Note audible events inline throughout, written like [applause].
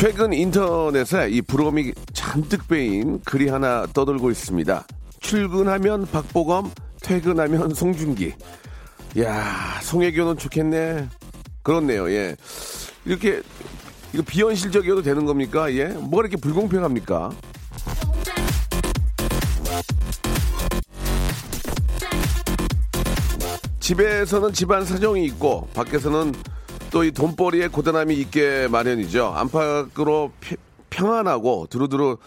최근 인터넷에 이 부러움이 잔뜩 베인 글이 하나 떠돌고 있습니다. 출근하면 박보검, 퇴근하면 송중기. 야, 송혜교는 좋겠네. 그렇네요. 예. 이렇게 이거 비현실적이어도 되는 겁니까? 예. 뭐가 이렇게 불공평합니까? 집에서는 집안 사정이 있고 밖에서는 또 이 돈벌이에 고단함이 있게 마련이죠. 안팎으로 피- 평안하고 두루두루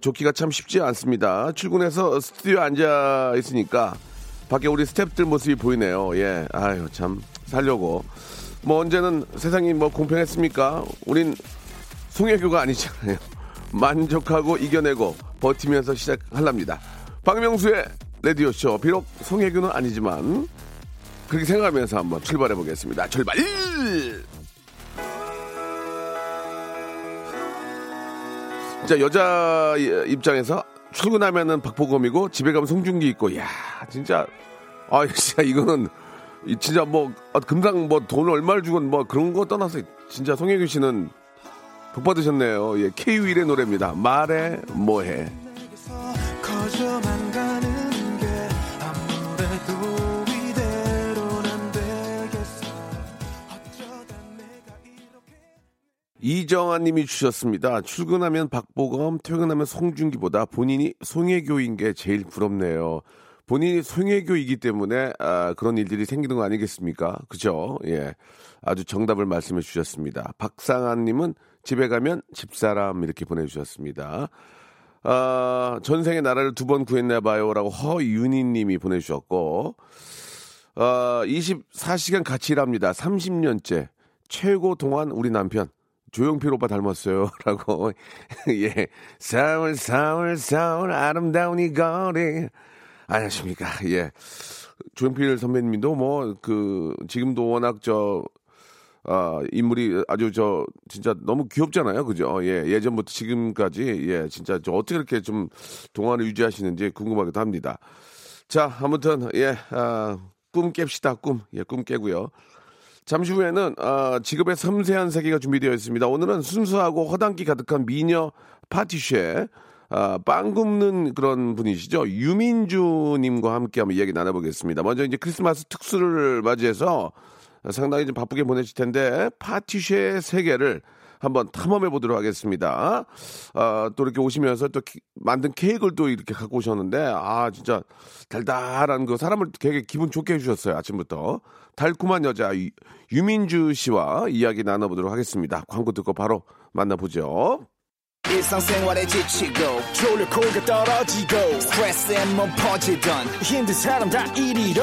좋기가 참 쉽지 않습니다. 출근해서 스튜디오에 앉아 있으니까 밖에 우리 스탭들 모습이 보이네요. 예, 아유 참 살려고 뭐 언제는 세상이 뭐 공평했습니까? 우린 송혜교가 아니잖아요. [laughs] 만족하고 이겨내고 버티면서 시작할랍니다. 박명수의 레디오 쇼 비록 송혜교는 아니지만 그렇게 생각하면서 한번 출발해 보겠습니다. 출발! 자 여자 입장에서 출근하면은 박보검이고 집에 가면 송중기 있고 야 진짜 아 진짜 이거는 이 진짜 뭐 아, 금상 뭐 돈을 얼마를 주건 뭐 그런 거 떠나서 진짜 송혜교 씨는 복 받으셨네요. 예, K-윌의 노래입니다. 말해 뭐해. 이정아 님이 주셨습니다. 출근하면 박보검, 퇴근하면 송중기보다 본인이 송혜교인 게 제일 부럽네요. 본인이 송혜교이기 때문에 아, 그런 일들이 생기는 거 아니겠습니까? 그죠? 예. 아주 정답을 말씀해 주셨습니다. 박상한 님은 집에 가면 집사람 이렇게 보내주셨습니다. 아, 전생에 나라를 두 번 구했나 봐요라고 허윤희 님이 보내주셨고, 어, 24시간 같이 일합니다. 30년째. 최고 동안 우리 남편. 조용필 오빠 닮았어요. [laughs] 라고. [laughs] 예. 사월, 사월, 사월, 아름다운 이 거리. 안녕하십니까. 예. 조용필 선배님도 뭐, 그, 지금도 워낙 저, 아, 인물이 아주 저, 진짜 너무 귀엽잖아요. 그죠? 예. 예전부터 지금까지, 예. 진짜 저 어떻게 이렇게 좀 동안을 유지하시는지 궁금하기도 합니다. 자, 아무튼, 예. 아, 꿈 깹시다. 꿈. 예, 꿈 깨고요. 잠시 후에는 아, 직업의 섬세한 세계가 준비되어 있습니다. 오늘은 순수하고 허당기 가득한 미녀 파티쉐 아, 빵 굽는 그런 분이시죠. 유민주님과 함께 한번 이야기 나눠보겠습니다. 먼저 이제 크리스마스 특수를 맞이해서 상당히 좀 바쁘게 보내실 텐데 파티쉐의 세계를 한번 탐험해 보도록 하겠습니다. 아, 또 이렇게 오시면서 또 기- 만든 케이크를 또 이렇게 갖고 오셨는데 아 진짜 달달한 그 사람을 되게 기분 좋게 해주셨어요 아침부터 달콤한 여자 유- 유민주 씨와 이야기 나눠보도록 하겠습니다. 광고 듣고 바로 만나보죠. 지치고, 떨어지고, 퍼지던, 힘든 사람 다 이리로.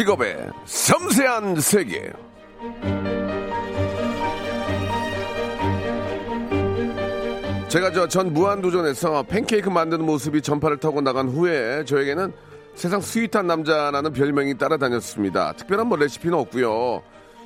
직업의 섬세한 세계. 제가 저 전 무한도전에서 팬케이크 만드는 모습이 전파를 타고 나간 후에 저에게는 세상 스윗한 남자라는 별명이 따라다녔습니다. 특별한 뭐 레시피는 없고요.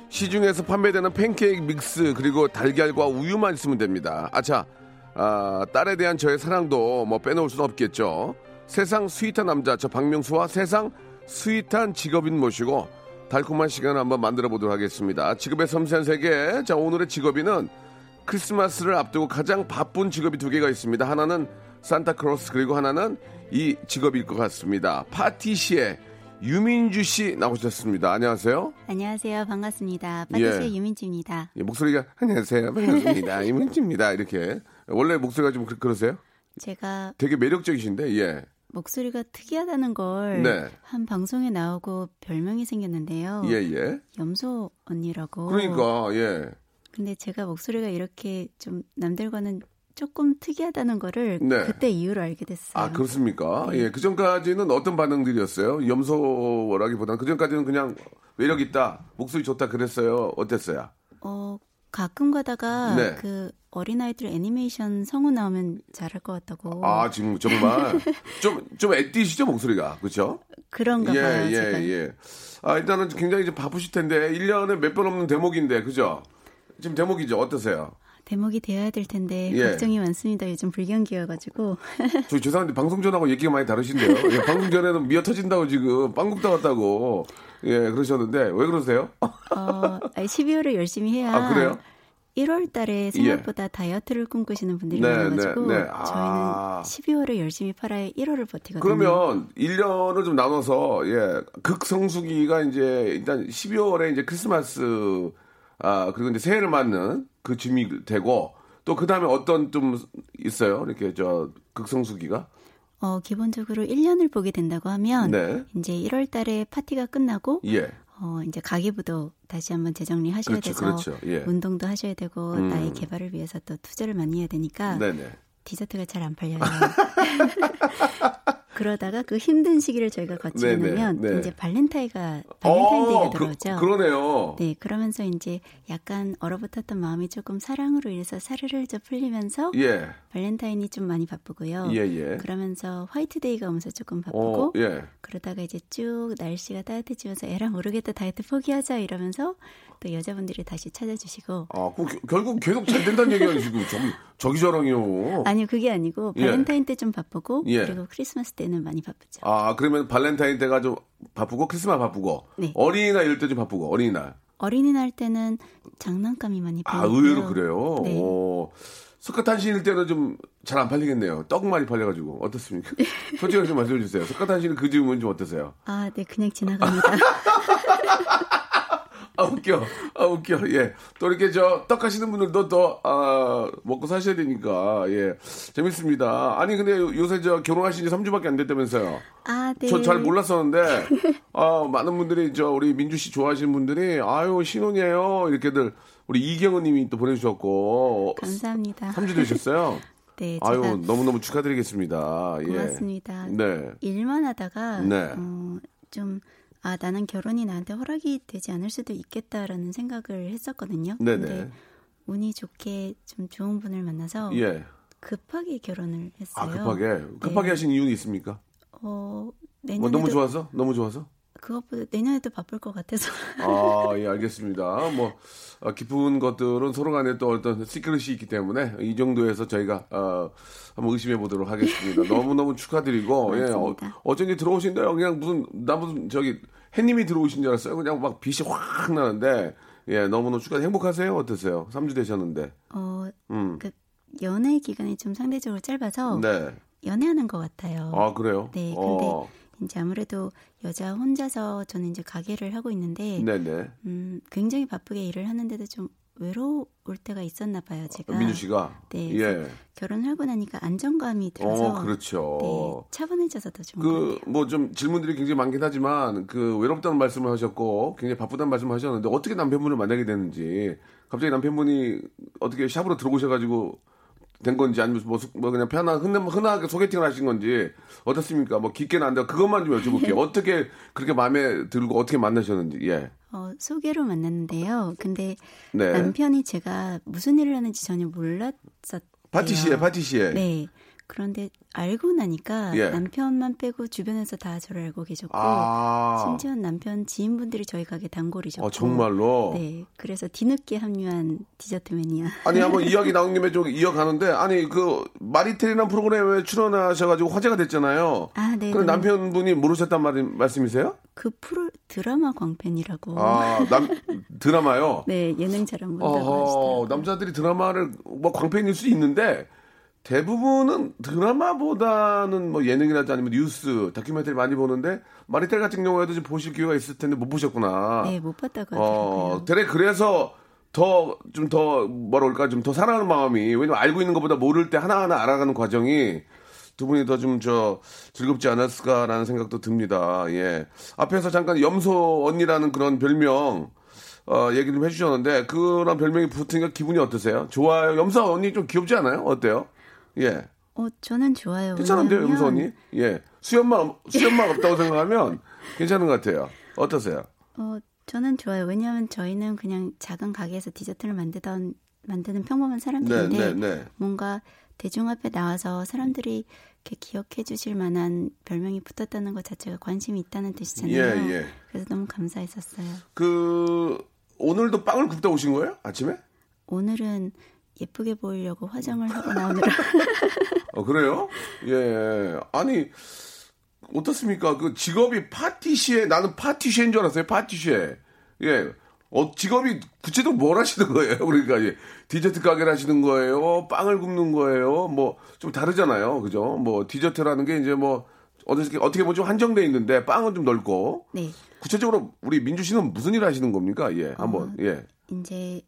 시중에서 판매되는 팬케이크 믹스 그리고 달걀과 우유만 있으면 됩니다. 아차, 아, 딸에 대한 저의 사랑도 뭐 빼놓을 수는 없겠죠. 세상 sweet한 남자 저 박명수와 세상 sweet한 직업인 모시고 달콤한 시간을 한번 만들어 보도록 하겠습니다. 직업의 섬세한 세계. 자, 오늘의 직업인은 크리스마스를 앞두고 가장 바쁜 직업이 두 개가 있습니다. 하나는 산타클로스 그리고 하나는 이 직업일 것 같습니다. 파티시에 유민주 씨 나오셨습니다. 안녕하세요. 안녕하세요. 반갑습니다. 파티시에 예. 유민주입니다. 예, 목소리가 안녕하세요. 반갑습니다. [laughs] 유민주입니다. 이렇게 원래 목소리가 좀 그- 그러세요? 제가 되게 매력적이신데 예. 목소리가 특이하다는 걸한 네. 방송에 나오고 별명이 생겼는데요. 예, 예. 염소 언니라고. 그러니까 예. 근데 제가 목소리가 이렇게 좀 남들과는 조금 특이하다는 거를 네. 그때 이후로 알게 됐어요. 아, 그렇습니까? 네. 예. 그 전까지는 어떤 반응들이었어요? 염소라기보다는 그 전까지는 그냥 매력 있다, 목소리 좋다 그랬어요. 어땠어요? 어, 가끔 가다가 네. 그 어린아이들 애니메이션 성우 나오면 잘할 것 같다고. 아, 지금 정말 좀, 좀 애띠시죠, 목소리가. 그죠? 그런가 예, 봐요. 예, 제가. 예. 아, 일단은 굉장히 이제 바쁘실 텐데, 1년에 몇 번 없는 대목인데, 그죠? 지금 대목이죠. 어떠세요? 대목이 되어야 될 텐데 예. 걱정이 많습니다. 요즘 불경기여가지고. [laughs] 저 죄송한데 방송 전하고 얘기가 많이 다르신데요. 예, 방송 전에는 미어 터진다고 지금 빵국 따왔다고 예 그러셨는데 왜 그러세요? 어, 아니, 12월을 열심히 해야 아, 그래요? 1월 달에 생각보다 다이어트를 꿈꾸시는 분들이 네, 많아가지고 네, 네. 아. 저희는 12월을 열심히 팔아야 1월을 버티거든요. 그러면 1년을 좀 나눠서 예 극성수기가 이제 일단 12월에 이제 크리스마스 아 그리고 이제 새해를 맞는 그 쯤이 되고 또 그 다음에 어떤 좀 있어요 이렇게 저 극성수기가 어, 기본적으로 1년을 보게 된다고 하면 네. 이제 1월 달에 파티가 끝나고 예 어, 이제 가계부도 다시 한번 재정리 하셔야 그렇죠, 돼서 그렇죠. 예. 운동도 하셔야 되고 음. 나의 개발을 위해서 또 투자를 많이 해야 되니까 네네 디저트가 잘 안 팔려요. [laughs] 그러다가 그 힘든 시기를 저희가 거치고 나면 네. 이제 발렌타이가 발렌타인데이가 어, 들어오죠. 그, 러네요 네, 그러면서 이제 약간 얼어붙었던 마음이 조금 사랑으로 인해서 사르르 저 풀리면서 예 발렌타인이 좀 많이 바쁘고요. 예, 예. 그러면서 화이트데이가 오면서 조금 바쁘고 어, 예. 그러다가 이제 쭉 날씨가 따뜻해지면서 에라 모르겠다 다이어트 포기하자 이러면서 또 여자분들이 다시 찾아주시고 아, 그 겨- 결국 계속 잘 된다는 얘기야, 지금. 저기, 저기 저랑이요. 아니요 그게 아니고 예. 발렌타인 때좀 바쁘고 예. 그리고 크리스마스 때는 많이 바쁘죠. 아, 그러면 발렌타인 때가 좀 바쁘고, 크리스마스 바쁘고, 네. 어린이날 이럴 때 좀 바쁘고, 어린이날. 어린이날 때는 장난감이 많이 아, 팔리고요. 의외로 그래요? 네. 오. 석가탄신일 때는 좀 잘 안 팔리겠네요. 떡 많이 팔려가지고. 어떻습니까? [laughs] 솔직하게 좀 말씀해 주세요. 석가탄신일 그 즈음은 좀 어떠세요? 아, 네, 그냥 지나갑니다. [laughs] 아, 웃겨. 아, 웃겨. 예. 또 이렇게 저, 떡 하시는 분들도 또, 아, 먹고 사셔야 되니까, 예. 재밌습니다. 아니, 근데 요새 저 결혼하신 지 3주밖에 안 됐다면서요. 아, 네. 저 잘 몰랐었는데, 아, 많은 분들이 저, 우리 민주 씨 좋아하시는 분들이, 아유, 신혼이에요. 이렇게들, 우리 이경은 님이 또 보내주셨고, 감사합니다. 3주 되셨어요? [laughs] 네, 아유, 너무너무 축하드리겠습니다. 예. 고맙습니다. 네. 일만 하다가 네. 어, 좀 아, 나는 결혼이 나한테 허락이 되지 않을 수도 있겠다라는 생각을 했었거든요. 네네. 근데 운이 좋게 좀 좋은 분을 만나서 예. 급하게 결혼을 했어요. 아, 급하게. 급하게 네. 하신 이유는 있습니까? 어, 뭐 내년에도 너무 좋아서? 너무 좋아서? 그것보다 내년에도 바쁠 것 같아서 아, 예, 알겠습니다. 뭐, 어, 깊은 것들은 서로 간에 또 어떤 secret이 있기 때문에 이 정도에서 저희가, 어, 한번 의심해 보도록 하겠습니다. [laughs] 너무너무 축하드리고, 예, 어. 어쩐지 들어오신데요. 그냥 무슨, 나 무슨, 저기, 햇님이 들어오신 줄 알았어요. 그냥 막 빛이 확 나는데, 예, 너무너무 축하, 행복하세요? 어떠세요? 3주 되셨는데. 어, 음. 그 연애 기간이 좀 상대적으로 짧아서 네. 연애하는 것 같아요. 아, 그래요? 네, 근데 어, 이제 아무래도 여자 혼자서 저는 이제 가게를 하고 있는데 네네. 음, 굉장히 바쁘게 일을 하는데도 좀 외로울 때가 있었나 봐요, 제가. 민주 씨가. 네, 예. 결혼을 하고 나니까 안정감이 들어서 어, 그렇죠. 네, 차분해져서 더 좋은 것 그. 뭐 좀 질문들이 굉장히 많긴 하지만 그 외롭다는 말씀을 하셨고 굉장히 바쁘다는 말씀을 하셨는데 어떻게 남편분을 만나게 됐는지 갑자기 남편분이 어떻게 샵으로 들어오셔가지고 된 건지 아니면 뭐, 수- 뭐 그냥 편한 흔, 흔하게 소개팅을 하신 건지 어떻습니까? 뭐 깊게는 안 돼요. 그것만 좀 여쭤볼게요. [laughs] 어떻게 그렇게 마음에 들고 어떻게 만나셨는지 예. 어, 소개로 만났는데요. 근데 네. 남편이 제가 무슨 일을 하는지 전혀 몰랐었대요. 파티시에 파티시에 네. 그런데 알고 나니까 예. 남편만 빼고 주변에서 다 저를 알고 계셨고 아 심지어 남편 지인분들이 저희 가게 단골이셨고 어, 정말로 네. 그래서 뒤늦게 합류한 디저트 매니아. 아니 한번 [laughs] 이야기 나온 김에 좀 이어가는데 아니 그 마리텔이라는 프로그램에 출연하셔가지고 화제가 됐잖아요. 아, 네. 그럼 네. 남편분이 모르셨단 말, 말씀이세요? 그 프로 드라마 광팬이라고. 아, 남, 드라마요? [laughs] 네, 예능 잘안 본다고 어허, 하시더라고요. 남자들이 드라마를, 뭐, 광팬일 수 있는데, 대부분은 드라마보다는 뭐 예능이라든지 아니면 뉴스, 다큐멘터리 많이 보는데 마리텔 같은 경우에도 좀 보실 기회가 있을 텐데 못 보셨구나. 네, 못 봤다고 어, 하더라고요. 대래 그래서 더 좀 더 뭐라 그럴까 좀 더 사랑하는 마음이 왜냐면 알고 있는 것보다 모를 때 하나하나 알아가는 과정이 두 분이 더 좀 저 즐겁지 않았을까라는 생각도 듭니다. 예. 앞에서 잠깐 염소 언니라는 그런 별명 어, 얘기 좀 해주셨는데 그런 별명이 붙으니까 기분이 어떠세요? 좋아요. 염소 언니 좀 귀엽지 않아요? 어때요? 예. 어, 저는 좋아요. 괜찮은데요, 왜냐면 언니? 예. 수염만 수염만 없다고 생각하면 괜찮은 것 같아요. 어떠세요? 어, 저는 좋아요. 왜냐하면 저희는 그냥 작은 가게에서 디저트를 만들던 만드는 평범한 네, 사람들인데 네, 네. 뭔가 대중 앞에 나와서 사람들이 이렇게 기억해 주실 만한 별명이 붙었다는 것 자체가 관심이 있다는 뜻이잖아요. 예, 예. 그래서 너무 감사했었어요. 그 오늘도 빵을 굽다 오신 거예요? 아침에? 오늘은 예쁘게 보이려고 화장을 하고 나오느라 [laughs] 어 그래요? 예. 아니 어떻습니까? 그 직업이 파티시에 나는 파티시에인 줄 알았어요. 파티시에. 예. 어 직업이 구체적으로 뭘 하시는 거예요? [laughs] 그러니까 예. 디저트 가게를 하시는 거예요? 빵을 굽는 거예요? 뭐 좀 다르잖아요. 그죠? 뭐 디저트라는 게 이제 뭐 어떻게 어떻게 보면 좀 한정돼 있는데 빵은 좀 넓고 네 구체적으로 우리 민주 씨는 무슨 일 하시는 겁니까? 예. 한번 예. 이제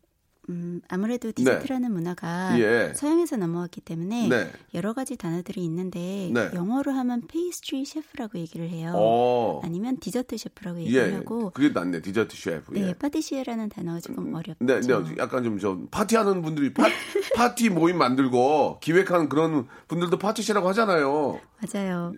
음, 아무래도 디저트라는 문화가 예. 서양에서 넘어왔기 때문에 네. 여러 가지 단어들이 있는데 네. 영어로 하면 pastry chef라고 얘기를 해요. 어. 아니면 디저트 셰프라고 얘기를 예. 하고 그게 낫네. 디저트 셰프. 네, 예. 파티시에라는 단어가 조금 어렵죠. 네, 네, 약간 좀 저 파티하는 분들이 파, [laughs] 파티 모임 만들고 기획하는 그런 분들도 파티시에라고 하잖아요. 맞아요.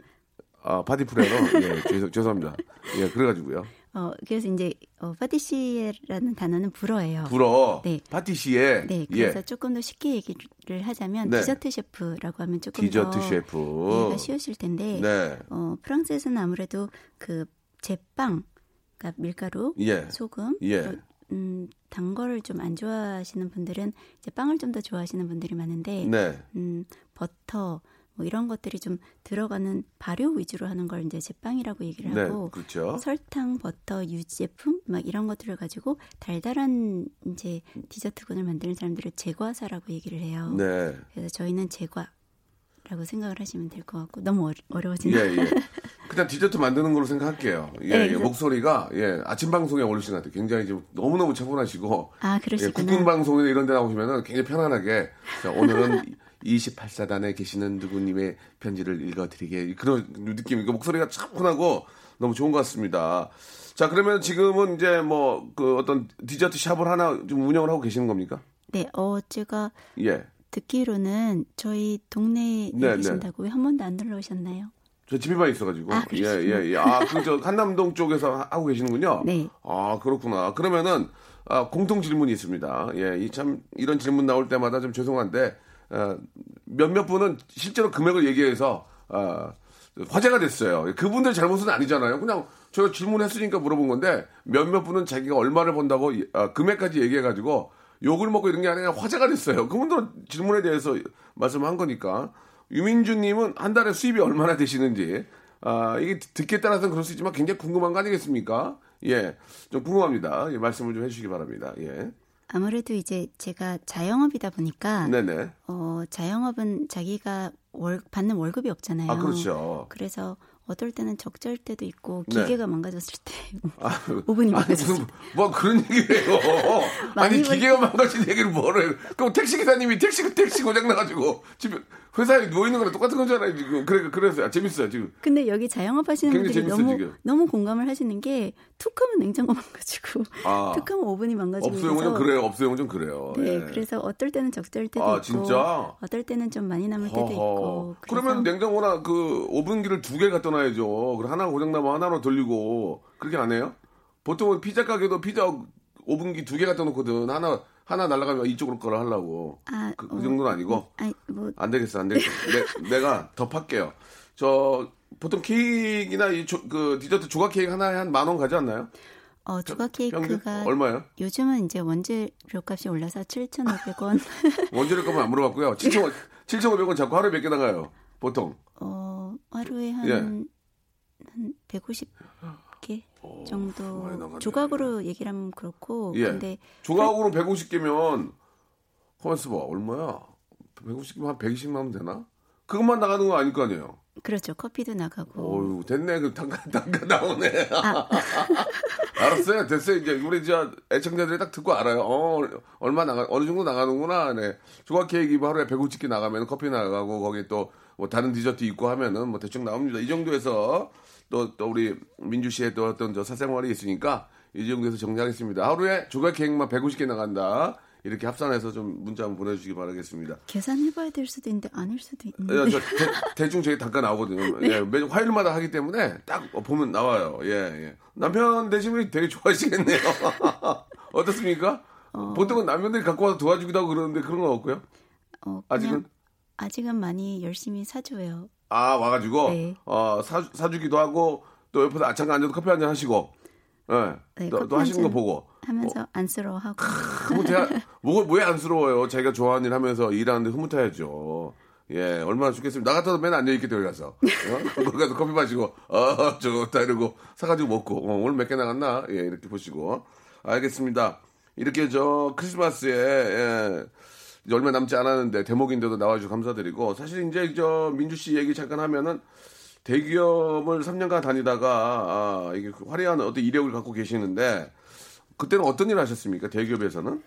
아 파티 플래너 예, 죄송, 죄송합니다. 예, 그래가지고요. 어, 그래서 이제 어, 파티시에라는 단어는 불어예요. 불어 네. 파티시에 네, 예, 그래서 조금 더 쉽게 얘기를 하자면 네. 디저트 셰프라고 하면 조금 디저트 더 셰프. 이해가 쉬우실 텐데 네, 어, 프랑스에서는 아무래도 그 제빵, 그러니까 밀가루, 예, 소금, 예. 또, 음, 단 거를 좀 안 좋아하시는 분들은 이제 빵을 좀 더 좋아하시는 분들이 많은데, 네, 음, 버터 뭐 이런 것들이 좀 들어가는 발효 위주로 하는 걸 이제 제빵이라고 얘기를 네, 하고 그렇죠. 설탕, 버터, 유제품 막 이런 것들을 가지고 달달한 이제 디저트군을 만드는 사람들을 제과사라고 얘기를 해요. 네, 그래서 저희는 제과 라고 생각을 하시면 될 것 같고 너무 어려, 예, 어려워지나? 예. 그냥 디저트 만드는 걸로 생각할게요. 예, 네, 예, 목소리가 예 아침 방송에 어울리신 것 같아요. 굉장히 지금 너무 너무 차분하시고 아 예, 그러시구나. 국군 방송이나 이런 데 나오시면은 굉장히 편안하게 자, 오늘은 28사단에 계시는 누구님의 편지를 읽어드리게 그런 느낌, 그 목소리가 차분하고 너무 좋은 것 같습니다. 자, 그러면 지금은 이제 뭐 그 어떤 디저트 샵을 하나 좀 운영을 하고 계시는 겁니까? 네, 어 제가 예. 듣기로는 저희 동네에 네, 계신다고 왜한 번도 안 들러오셨나요? 저 집에만 있어가지고. 아, 예. 예, 예. 아, 그, 저, 한남동 쪽에서 하- 하고 계시는군요. 네. 아, 그렇구나. 그러면은, 아, 공통 질문이 있습니다. 예, 이 참, 이런 질문 나올 때마다 좀 죄송한데, 어, 몇몇 분은 실제로 금액을 얘기해서, 아, 화제가 됐어요. 그분들 잘못은 아니잖아요. 그냥 제가 질문했으니까 물어본 건데, 몇몇 분은 자기가 얼마를 번다고, 이- 아, 금액까지 얘기해가지고, 욕을 먹고 이런 게 아니라 화제가 됐어요. 그분들은 질문에 대해서 말씀한 거니까. 유민주님은 한 달에 수입이 얼마나 되시는지, 아, 이게 듣기에 따라서는 그럴 수 있지만 굉장히 궁금한 거 아니겠습니까? 예, 좀 궁금합니다. 예, 말씀을 좀 해주시기 바랍니다. 예. 아무래도 이제 제가 자영업이다 보니까 네네. 어 자영업은 자기가 월 받는 월급이 없잖아요. 아, 그렇죠. 그래서 어떨 때는 적절 때도 있고 네. 기계가 망가졌을 때 아, [laughs] 5분이 아니, 망가졌어요. 무슨, 뭐 그런 얘기를 해요. 아니, 기계가 망가진 얘기를 뭐를 해요. 그럼 택시 기사님이 택시, 택시 고장 나가지고 집에, 회사에 누워있는 거랑 똑같은 거잖아요, 지금. 그래, 그래서 아, 재밌어요, 지금. 근데 여기 자영업 하시는 분들이 재밌어요, 너무 지금. 너무 공감을 하시는 게 툭 하면 냉장고 [laughs] 망가지고 아. 툭 하면 오븐이 망가지고 업소용은 좀 그래요, 업소용은 좀 그래요. 네, 예. 그래서 어떨 때는 적절 때도 아, 있고 진짜? 어떨 때는 좀 많이 남을 때도 허허. 있고 그러면 냉장고나 그 오븐기를 두 개 갖다 놔야죠. 그리고 하나 고장나면 하나로 돌리고 그렇게 안 해요? 보통은 피자 가게도 피자 오븐기 두 개 갖다 놓거든. 하나 하나 날라가면 이쪽으로 거를 하려고. 아, 그, 그 어, 정도는 아니고 아니 뭐 안 되겠어, 안 되겠어. 내, [laughs] 내가 더 팔게요. 저 보통 케이크나 이 조- 그 디저트 조각 케이크 하나에 한 만 원 가지 않나요? 어, 조각 케이크가 얼마예요? 요즘은 이제 원재료 값이 올라서 7,500원. [laughs] 원재료 값은 안 물어봤고요. 7,500원 7,500원 자꾸 하루에 몇 개 나가요? 보통. 어, 하루에 한, 예. 한 150개 정도. 어. 조각으로 얘기를 하면 그렇고. 예. 근데 조각으로 150개면 가만있어 봐. 얼마야? 150만 한 120만 원 되나? 그것만 나가는 거 아닐 거 아니에요. 그렇죠. 커피도 나가고. 어유 됐네. 그 단가 단가 나오네. 아. [laughs] 알았어요. 됐어요. 이제 우리 저 애청자들이 딱 듣고 알아요. 어 얼마 나가 어느 정도 나가는구나. 네. 조각 케이크 하루에 150개 나가면 커피 나가고 거기 또 뭐 다른 디저트 있고 하면은 뭐 대충 나옵니다. 이 정도에서 또, 또 우리 민주 씨의 또 어떤 저 사생활이 있으니까 이 정도에서 정리하겠습니다. 하루에 조각 케이크만 150개 나간다. 이렇게 합산해서 좀 문자 한번 보내주시기 바라겠습니다. 계산해봐야 될 수도 있는데 아닐 수도 야, 있는데. 저 대, 충 저희 단가 나오거든요. [laughs] 예, 매주 화요일마다 하기 때문에 딱 보면 나와요. 예, 예. 남편 분이 되게 좋아하시겠네요. [laughs] 어떻습니까? 보통은 남편들이 갖고 와서 도와주기도 하고 그러는데 그런 건 없고요. 어, 아직은? 아직은 많이 열심히 사줘요. 아, 와가지고, 네. 어, 사, 사주기도 하고, 또 옆에서 아창가 앉아서 커피 한 잔 하시고, 예. 네, 또, 또한 하시는 거잔 보고. 하면서 안쓰러워하고. 뭐, 뭐, 왜 안쓰러워요? 자기가 좋아하는 일 하면서 일하는데 흐뭇해야죠. 예, 얼마나 좋겠습니다. 나 같아도 맨날 앉아있게 되어 가서. 어? [laughs] 거기 가서 커피 마시고, 어, 좋다, 이러고, 사가지고 먹고, 어, 오늘 몇 개 나갔나? 예, 이렇게 보시고. 알겠습니다. 이렇게 저, 크리스마스에, 예, 얼마 남지 않았는데, 대목인데도 나와주셔서 감사드리고, 사실 이제 저, 민주 씨 얘기 잠깐 하면은, 대기업을 3년간 다니다가, 아, 이게 화려한 어떤 이력을 갖고 계시는데, 그때는 어떤 일 하셨습니까? 대기업에서는?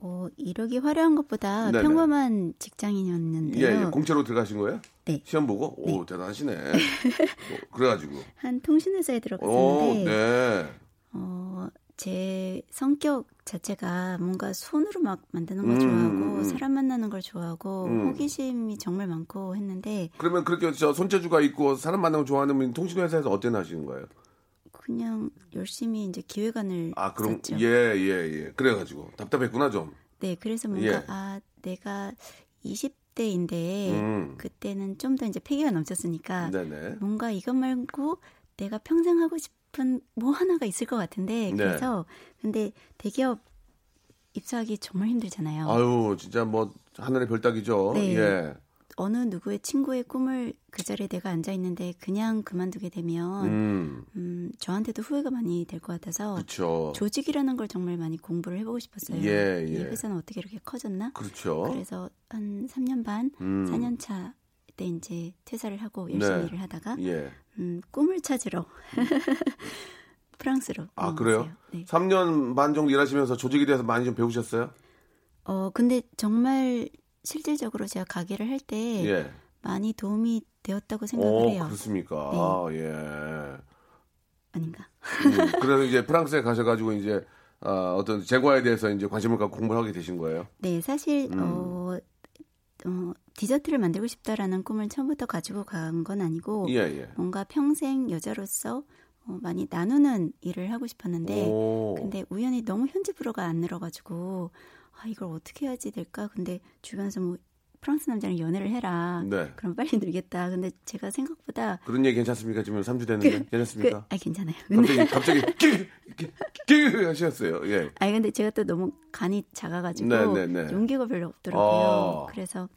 어, 이력이 화려한 것보다 네네. 평범한 예, 직장인이었는데요. 예. 공채로 들어가신 거예요? 네. 시험 보고? 오, 대단하시네. [laughs] 어, 그래가지고. 한 통신회사에 오, 들어갔었는데 네. 어, 제 성격 자체가 뭔가 손으로 막 만드는 걸 음, 좋아하고 음. 사람 만나는 걸 좋아하고 음. 호기심이 정말 많고 했는데 그러면 그렇게 저 손재주가 있고 사람 만나는 거 좋아하는 분 통신회사에서 어때 하시는 거예요? 그냥 열심히 이제 기획안을 아, 그럼, 썼죠. 예, 예, 예. 그래가지고. 답답했구나, 좀. 네, 그래서 뭔가 예. 아 내가 20대인데 음. 그때는 좀 더 이제 패기가 넘쳤으니까 네네. 뭔가 이것 말고 내가 평생 하고 싶 은 뭐 하나가 있을 것 같은데 네. 그래서 근데 대기업 입사하기 정말 힘들잖아요. 아유, 진짜 뭐, 하늘의 별따기죠. 네. 예. 어느 누구의 친구의 꿈을 그 자리에 내가 앉아 있는데 그냥 그만두게 되면 음. 음, 저한테도 후회가 많이 될 것 같아서 그렇죠. 조직이라는 걸 정말 많이 공부를 해보고 싶었어요. 예, 이 예. 회사는 어떻게 이렇게 커졌나? 그렇죠. 그래서 한 3년 반, 음. 4년 차 때 이제 퇴사를 하고 열심히 네. 일을 하다가 예. 음, 꿈을 찾으러 [laughs] 프랑스로 아. 그래요? 네. 3년 반 정도 일하시면서 조직에 대해서 많이 좀 배우셨어요? 어 근데 정말 실질적으로 제가 가게를 할때 예. 많이 도움이 되었다고 생각을 오, 해요. 그렇습니까? 네. 아, 예. 아닌가? 음, 그래서 이제 프랑스에 가셔가지고 이제 아, 어떤 제과에 대해서 이제 관심을 갖고 공부를 하게 되신 거예요. 네, 사실 음. 어, 어, 디저트를 만들고 싶다라는 꿈을 처음부터 가지고 간 건 아니고 예, 예. 뭔가 평생 여자로서 어, 많이 나누는 일을 하고 싶었는데 오. 근데 우연히 너무 현지 불어가 안 늘어가지고 아 이걸 어떻게 해야지 될까? 근데 주변에서 뭐 프랑스 남자랑 연애를 해라. 네. 그럼 빨리 늘겠다. 근데 제가 생각보다 그런 얘기 괜찮습니까? 지금 3주 됐는데 그, 괜찮습니까? 아 괜찮아요. 근데 갑자기 갑자기 [laughs] 끼끼끼 하셨어요. 예. 아니 근데 제가 또 너무 간이 작아가지고 네, 네, 네. 용기가 별로 없더라고요. 아. 그래서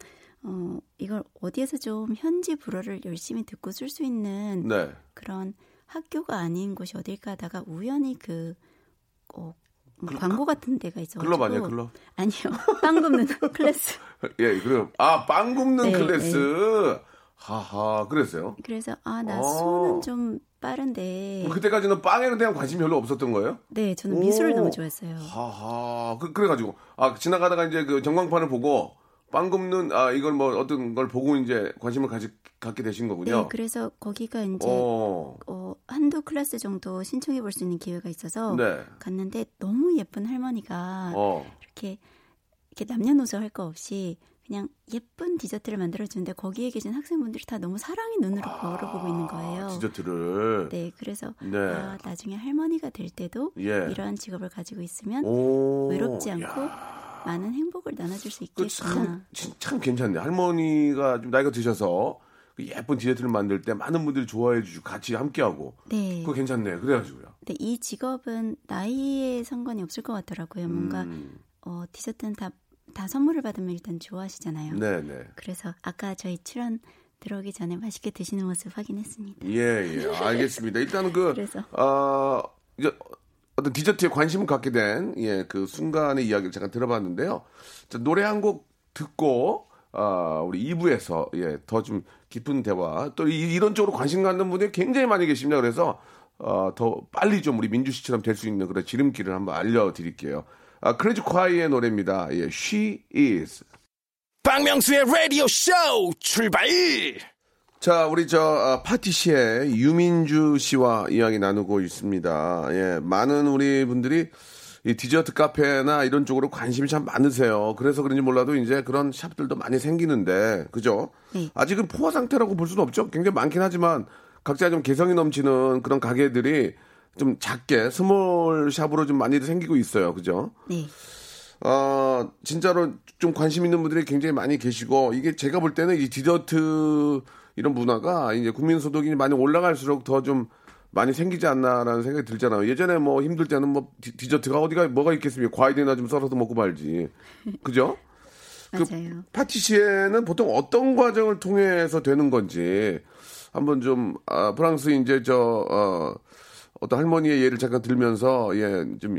어 이걸 어디에서 좀 현지 불어를 열심히 듣고 쓸 수 있는 네. 그런 학교가 아닌 곳이 어딜까 하다가 우연히 그 어, 뭐 광고 같은 데가 있어가지고 클럽 아니에요, 클럽? 아니요 빵 굽는 [laughs] 클래스 예, 그럼 아, 빵 굽는 네, 클래스. 하하, 그랬어요. 그래서 아 나 아. 손은 좀 빠른데 그때까지는 빵에 대한 관심이 별로 없었던 거예요? 네 저는 미술을 오. 너무 좋아했어요. 하하, 그, 그래가지고, 아, 지나가다가 이제 그 전광판을 보고, 빵 굽는, 아, 이걸 뭐 어떤 걸 보고 이제 관심을 가지, 갖게 되신 거군요. 네 그래서 거기가 이제 어, 어, 한두 클래스 정도 신청해 볼 수 있는 기회가 있어서 네. 갔는데 너무 예쁜 할머니가 어, 이렇게 이렇게 남녀노소 할 거 없이 그냥 예쁜 디저트를 만들어 주는데 거기에 계신 학생분들이 다 너무 사랑의 눈으로 걸어보고 있는 거예요. 디저트를. 네, 그래서 네. 아, 나중에 할머니가 될 때도 예. 이러한 직업을 가지고 있으면 오. 외롭지 않고 야, 많은 행복을 나눠줄 수그 있겠구나. 참, 진- 참 괜찮네. 할머니가 좀 나이가 드셔서 그 예쁜 디저트를 만들 때 많은 분들이 좋아해 주시고 같이 함께하고. 네. 그거 괜찮네. 그래가지고요. 근데 이 직업은 나이에 상관이 없을 것 같더라고요. 뭔가 음, 어, 디저트는 다, 다 선물을 받으면 일단 좋아하시잖아요. 네네. 그래서 아까 저희 출연 들어오기 전에 맛있게 드시는 모습 확인했습니다. 예, 예. 알겠습니다. 일단은 그, [laughs] 그래서. 아, 이제 어떤 디저트에 관심을 갖게 된, 예, 그 순간의 이야기를 잠깐 들어봤는데요. 자, 노래 한 곡 듣고, 아, 우리 2부에서 예, 더 좀 깊은 대화 또 이, 런 쪽으로 관심 갖는 분들이 굉장히 많이 계십니다. 그래서 어, 더 빨리 좀 우리 민주 씨처럼 될 수 있는 그런 지름길을 한번 알려드릴게요. 아, 크레이지 콰이의 노래입니다. 예, She Is. 박명수의 라디오 쇼 출발 자, 우리 저 아, 파티시에 유민주 씨와 이야기 나누고 있습니다. 예, 많은 우리 분들이 이 디저트 카페나 이런 쪽으로 관심이 참 많으세요. 그래서 그런지 몰라도 이제 그런 샵들도 많이 생기는데, 그죠? 네. 아직은 포화 상태라고 볼 수는 없죠. 굉장히 많긴 하지만 각자 좀 개성이 넘치는 그런 가게들이 좀 작게 small shop으로 좀 많이 생기고 있어요. 그죠? 네. 어, 진짜로 좀 관심 있는 분들이 굉장히 많이 계시고, 이게 제가 볼 때는 이 디저트 이런 문화가 이제 국민소득이 많이 올라갈수록 더 좀 많이 생기지 않나라는 생각이 들잖아요. 예전에 뭐 힘들 때는 뭐 디, 디저트가 어디가 뭐가 있겠습니까? 과일이나 좀 썰어서 먹고 말지. 그죠? [laughs] 그 맞아요. 파티시에는 보통 어떤 과정을 통해서 되는 건지 한번 좀 아, 프랑스 이제 저 어, 어떤 할머니의 예를 잠깐 들면서 예 좀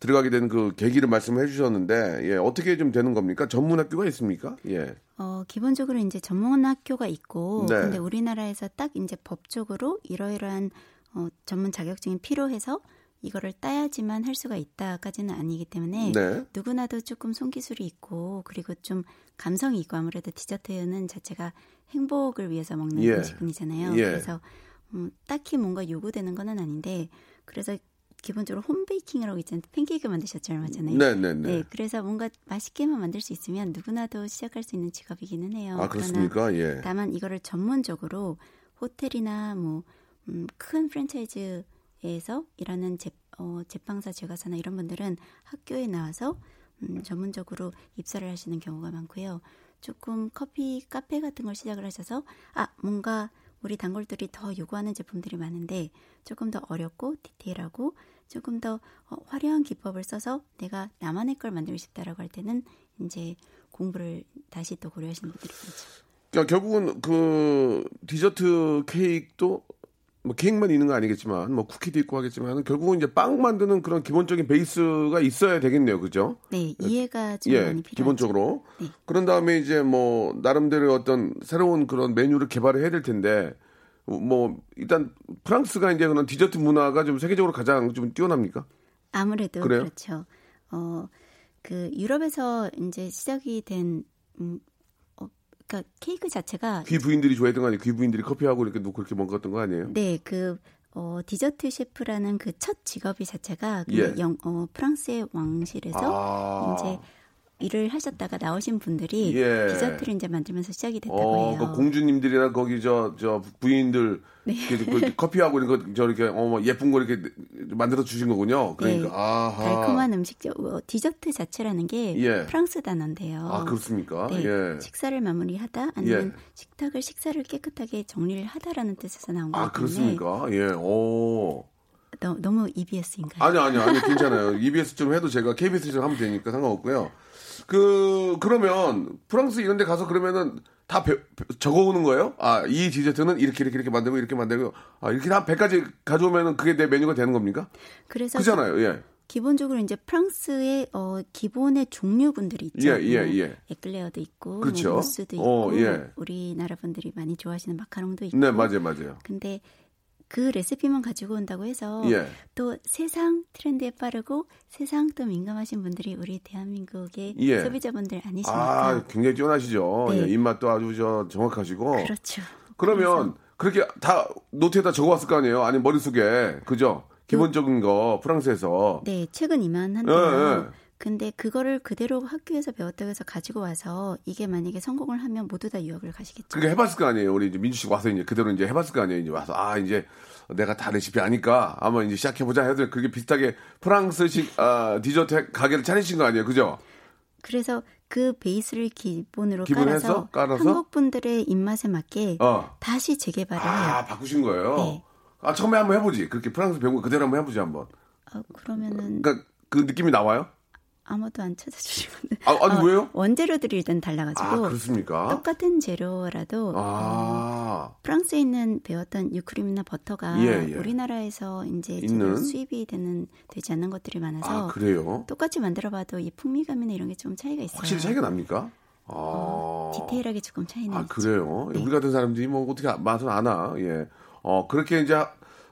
들어가게 된 그 계기를 말씀해 주셨는데 예 어떻게 좀 되는 겁니까? 전문 학교가 있습니까? 예. 어, 기본적으로 이제 전문 학교가 있고, 네. 근데 우리나라에서 딱 이제 법적으로 이러이러한 어, 전문 자격증이 필요해서 이거를 따야지만 할 수가 있다까지는 아니기 때문에 네. 누구나도 조금 손기술이 있고 그리고 좀 감성이 있고 아무래도 디저트는 자체가 행복을 위해서 먹는 예. 음식이잖아요. 예. 그래서 음, 딱히 뭔가 요구되는 건 아닌데 그래서 기본적으로 홈베이킹이라고 있잖아요. 팬케이크 만드셨죠 얼마 전에. 네, 네, 네. 네, 그래서 뭔가 맛있게만 만들 수 있으면 누구나도 시작할 수 있는 직업이기는 해요. 아, 그렇습니까? 예. 다만 이거를 전문적으로 호텔이나 뭐, 음, 큰 프랜차이즈에서 일하는 제, 어, 제빵사, 제과사나 이런 분들은 학교에 나와서 음, 전문적으로 입사를 하시는 경우가 많고요. 조금 커피, 카페 같은 걸 시작을 하셔서 아, 뭔가 우리 단골들이 더 요구하는 제품들이 많은데 조금 더 어렵고 디테일하고 조금 더 어, 화려한 기법을 써서 내가 나만의 걸 만들고 싶다라고 할 때는 이제 공부를 다시 또 고려하시는 분들이 많죠. 그러니까 결국은 그 디저트 케이크도 뭐 케이크만 있는 거 아니겠지만 뭐 쿠키도 있고 하겠지만 결국은 이제 빵 만드는 그런 기본적인 베이스가 있어야 되겠네요. 그죠? 네, 이해가 좀 예, 많이 필요하죠. 기본적으로. 네. 그런 다음에 이제 뭐 나름대로 어떤 새로운 그런 메뉴를 개발을 해야 될 텐데 뭐 일단 프랑스가 이제 그런 디저트 문화가 좀 세계적으로 가장 좀 뛰어납니까? 아무래도 그래요? 그렇죠. 어, 그 유럽에서 이제 시작이 된 음, 어, 그러니까 케이크 자체가 귀 부인들이 좋아했던 거 아니에요? 귀 부인들이 커피하고 이렇게 놓고 그렇게 먹었던 거 아니에요? 네, 그 어, 디저트 셰프라는 그 첫 직업이 자체가 그 예. 영, 어, 프랑스의 왕실에서 아. 이제 일을 하셨다가 나오신 분들이 예. 디저트를 이제 만들면서 시작이 됐다고 어, 해요. 그 공주님들이나 거기 저, 저 부인들 네. 그 커피하고 이런 거 저렇게 어, 뭐 예쁜 거 이렇게 만들어 주신 거군요. 그러니까 네. 아하. 달콤한 음식, 어, 디저트 자체라는 게 예. 프랑스 단어인데요. 아, 그렇습니까? 네, 예. 식사를 마무리하다 아니면 예. 식탁을 식사를 깨끗하게 정리를 하다라는 뜻에서 나온 거기 아, 그렇습니까? 예. 오. 너, 너무 EBS인가요? 아니 아니 아니 괜찮아요. [laughs] EBS 좀 해도 제가 KBS 좀 하면 되니까 상관없고요. 그 그러면 프랑스 이런 데 가서 그러면은 다 배- 배- 적어오는 거예요? 아, 이 디저트는 이렇게 이렇게 이렇게 만들고 이렇게 만들고 아, 이렇게 한 100가지 가져오면은 그게 내 메뉴가 되는 겁니까? 그래서 그잖아요. 예. 기본적으로 이제 프랑스의 어, 기본의 종류분들이 있죠. 예, 예, 뭐 예. 에클레어도 있고, 그렇죠. 뭐 무스도 있고, 어, 예. 우리나라 분들이 많이 좋아하시는 마카롱도 있고. 네, 맞아요. 맞아요. 근데 그 레시피만 가지고 온다고 해서 예. 또 세상 트렌드에 빠르고 세상 또 민감하신 분들이 우리 대한민국의 예. 소비자분들 아니십니까? 아, 굉장히 뛰어나시죠. 네. 예, 입맛도 아주 저 정확하시고. 그렇죠. 그러면 그렇게 다 노트에다 적어왔을 거 아니에요? 아니 머릿속에 그죠? 기본적인 거 프랑스에서 네, 최근 이만한데요. 예, 예. 근데 그거를 그대로 학교에서 배웠다고 해서 가지고 와서 이게 만약에 성공을 하면 모두 다 유학을 가시겠죠. 그러니까 해봤을 거 아니에요. 우리 이제 민주 씨 와서 이제 그대로 이제 해봤을 거 아니에요. 이제 와서 아 이제 내가 다 레시피 아니까 한번 이제 시작해 보자 해도 그게 비슷하게 프랑스식 아, 디저트 가게를 차리신 거 아니에요, 그죠? 그래서 그 베이스를 기본으로 깔아서, 해서? 깔아서? 한국 분들의 입맛에 맞게 어. 다시 재개발을 아 해요. 바꾸신 거예요. 네. 아 처음에 한번 해보지. 그렇게 프랑스 배운 거 그대로 한번 해보지 한번. 어, 그러면은 그러니까 그 느낌이 나와요? 아무도 안 찾아주시거든. 아, 아니, 왜요? 원재료들이 일단 달라가지고 아 그렇습니까? 똑같은 재료라도 어, 아 프랑스에 있는 배웠던 유크림이나 버터가 예, 예. 우리나라에서 이제 있는? 수입이 되는 되지 않는 것들이 많아서 아, 그래요? 똑같이 만들어봐도 이 풍미감이나 이런 게 좀 차이가 있어요. 확실히 차이가 납니까? 어, 디테일하게 조금 차이는 아 있죠. 그래요? 네. 우리 같은 사람들이 뭐 어떻게 맛을 아나? 예. 어 그렇게 이제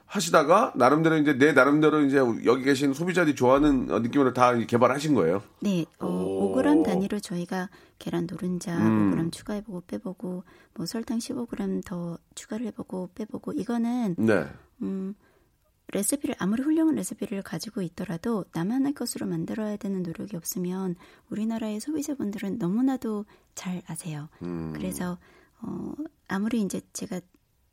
하시다가 나름대로 이제 내 나름대로 이제 여기 계신 소비자들이 좋아하는 어, 느낌으로 다 개발하신 거예요. 네, 어, 오. 5g 단위로 저희가 계란 노른자 음. 5g 추가해보고 빼보고 뭐 설탕 15g 더 추가를 해보고 빼보고 이거는 네. 음, 레시피를 아무리 훌륭한 레시피를 가지고 있더라도 나만의 것으로 만들어야 되는 노력이 없으면 우리나라의 소비자분들은 너무나도 잘 아세요. 음. 그래서 어, 아무리 이제 제가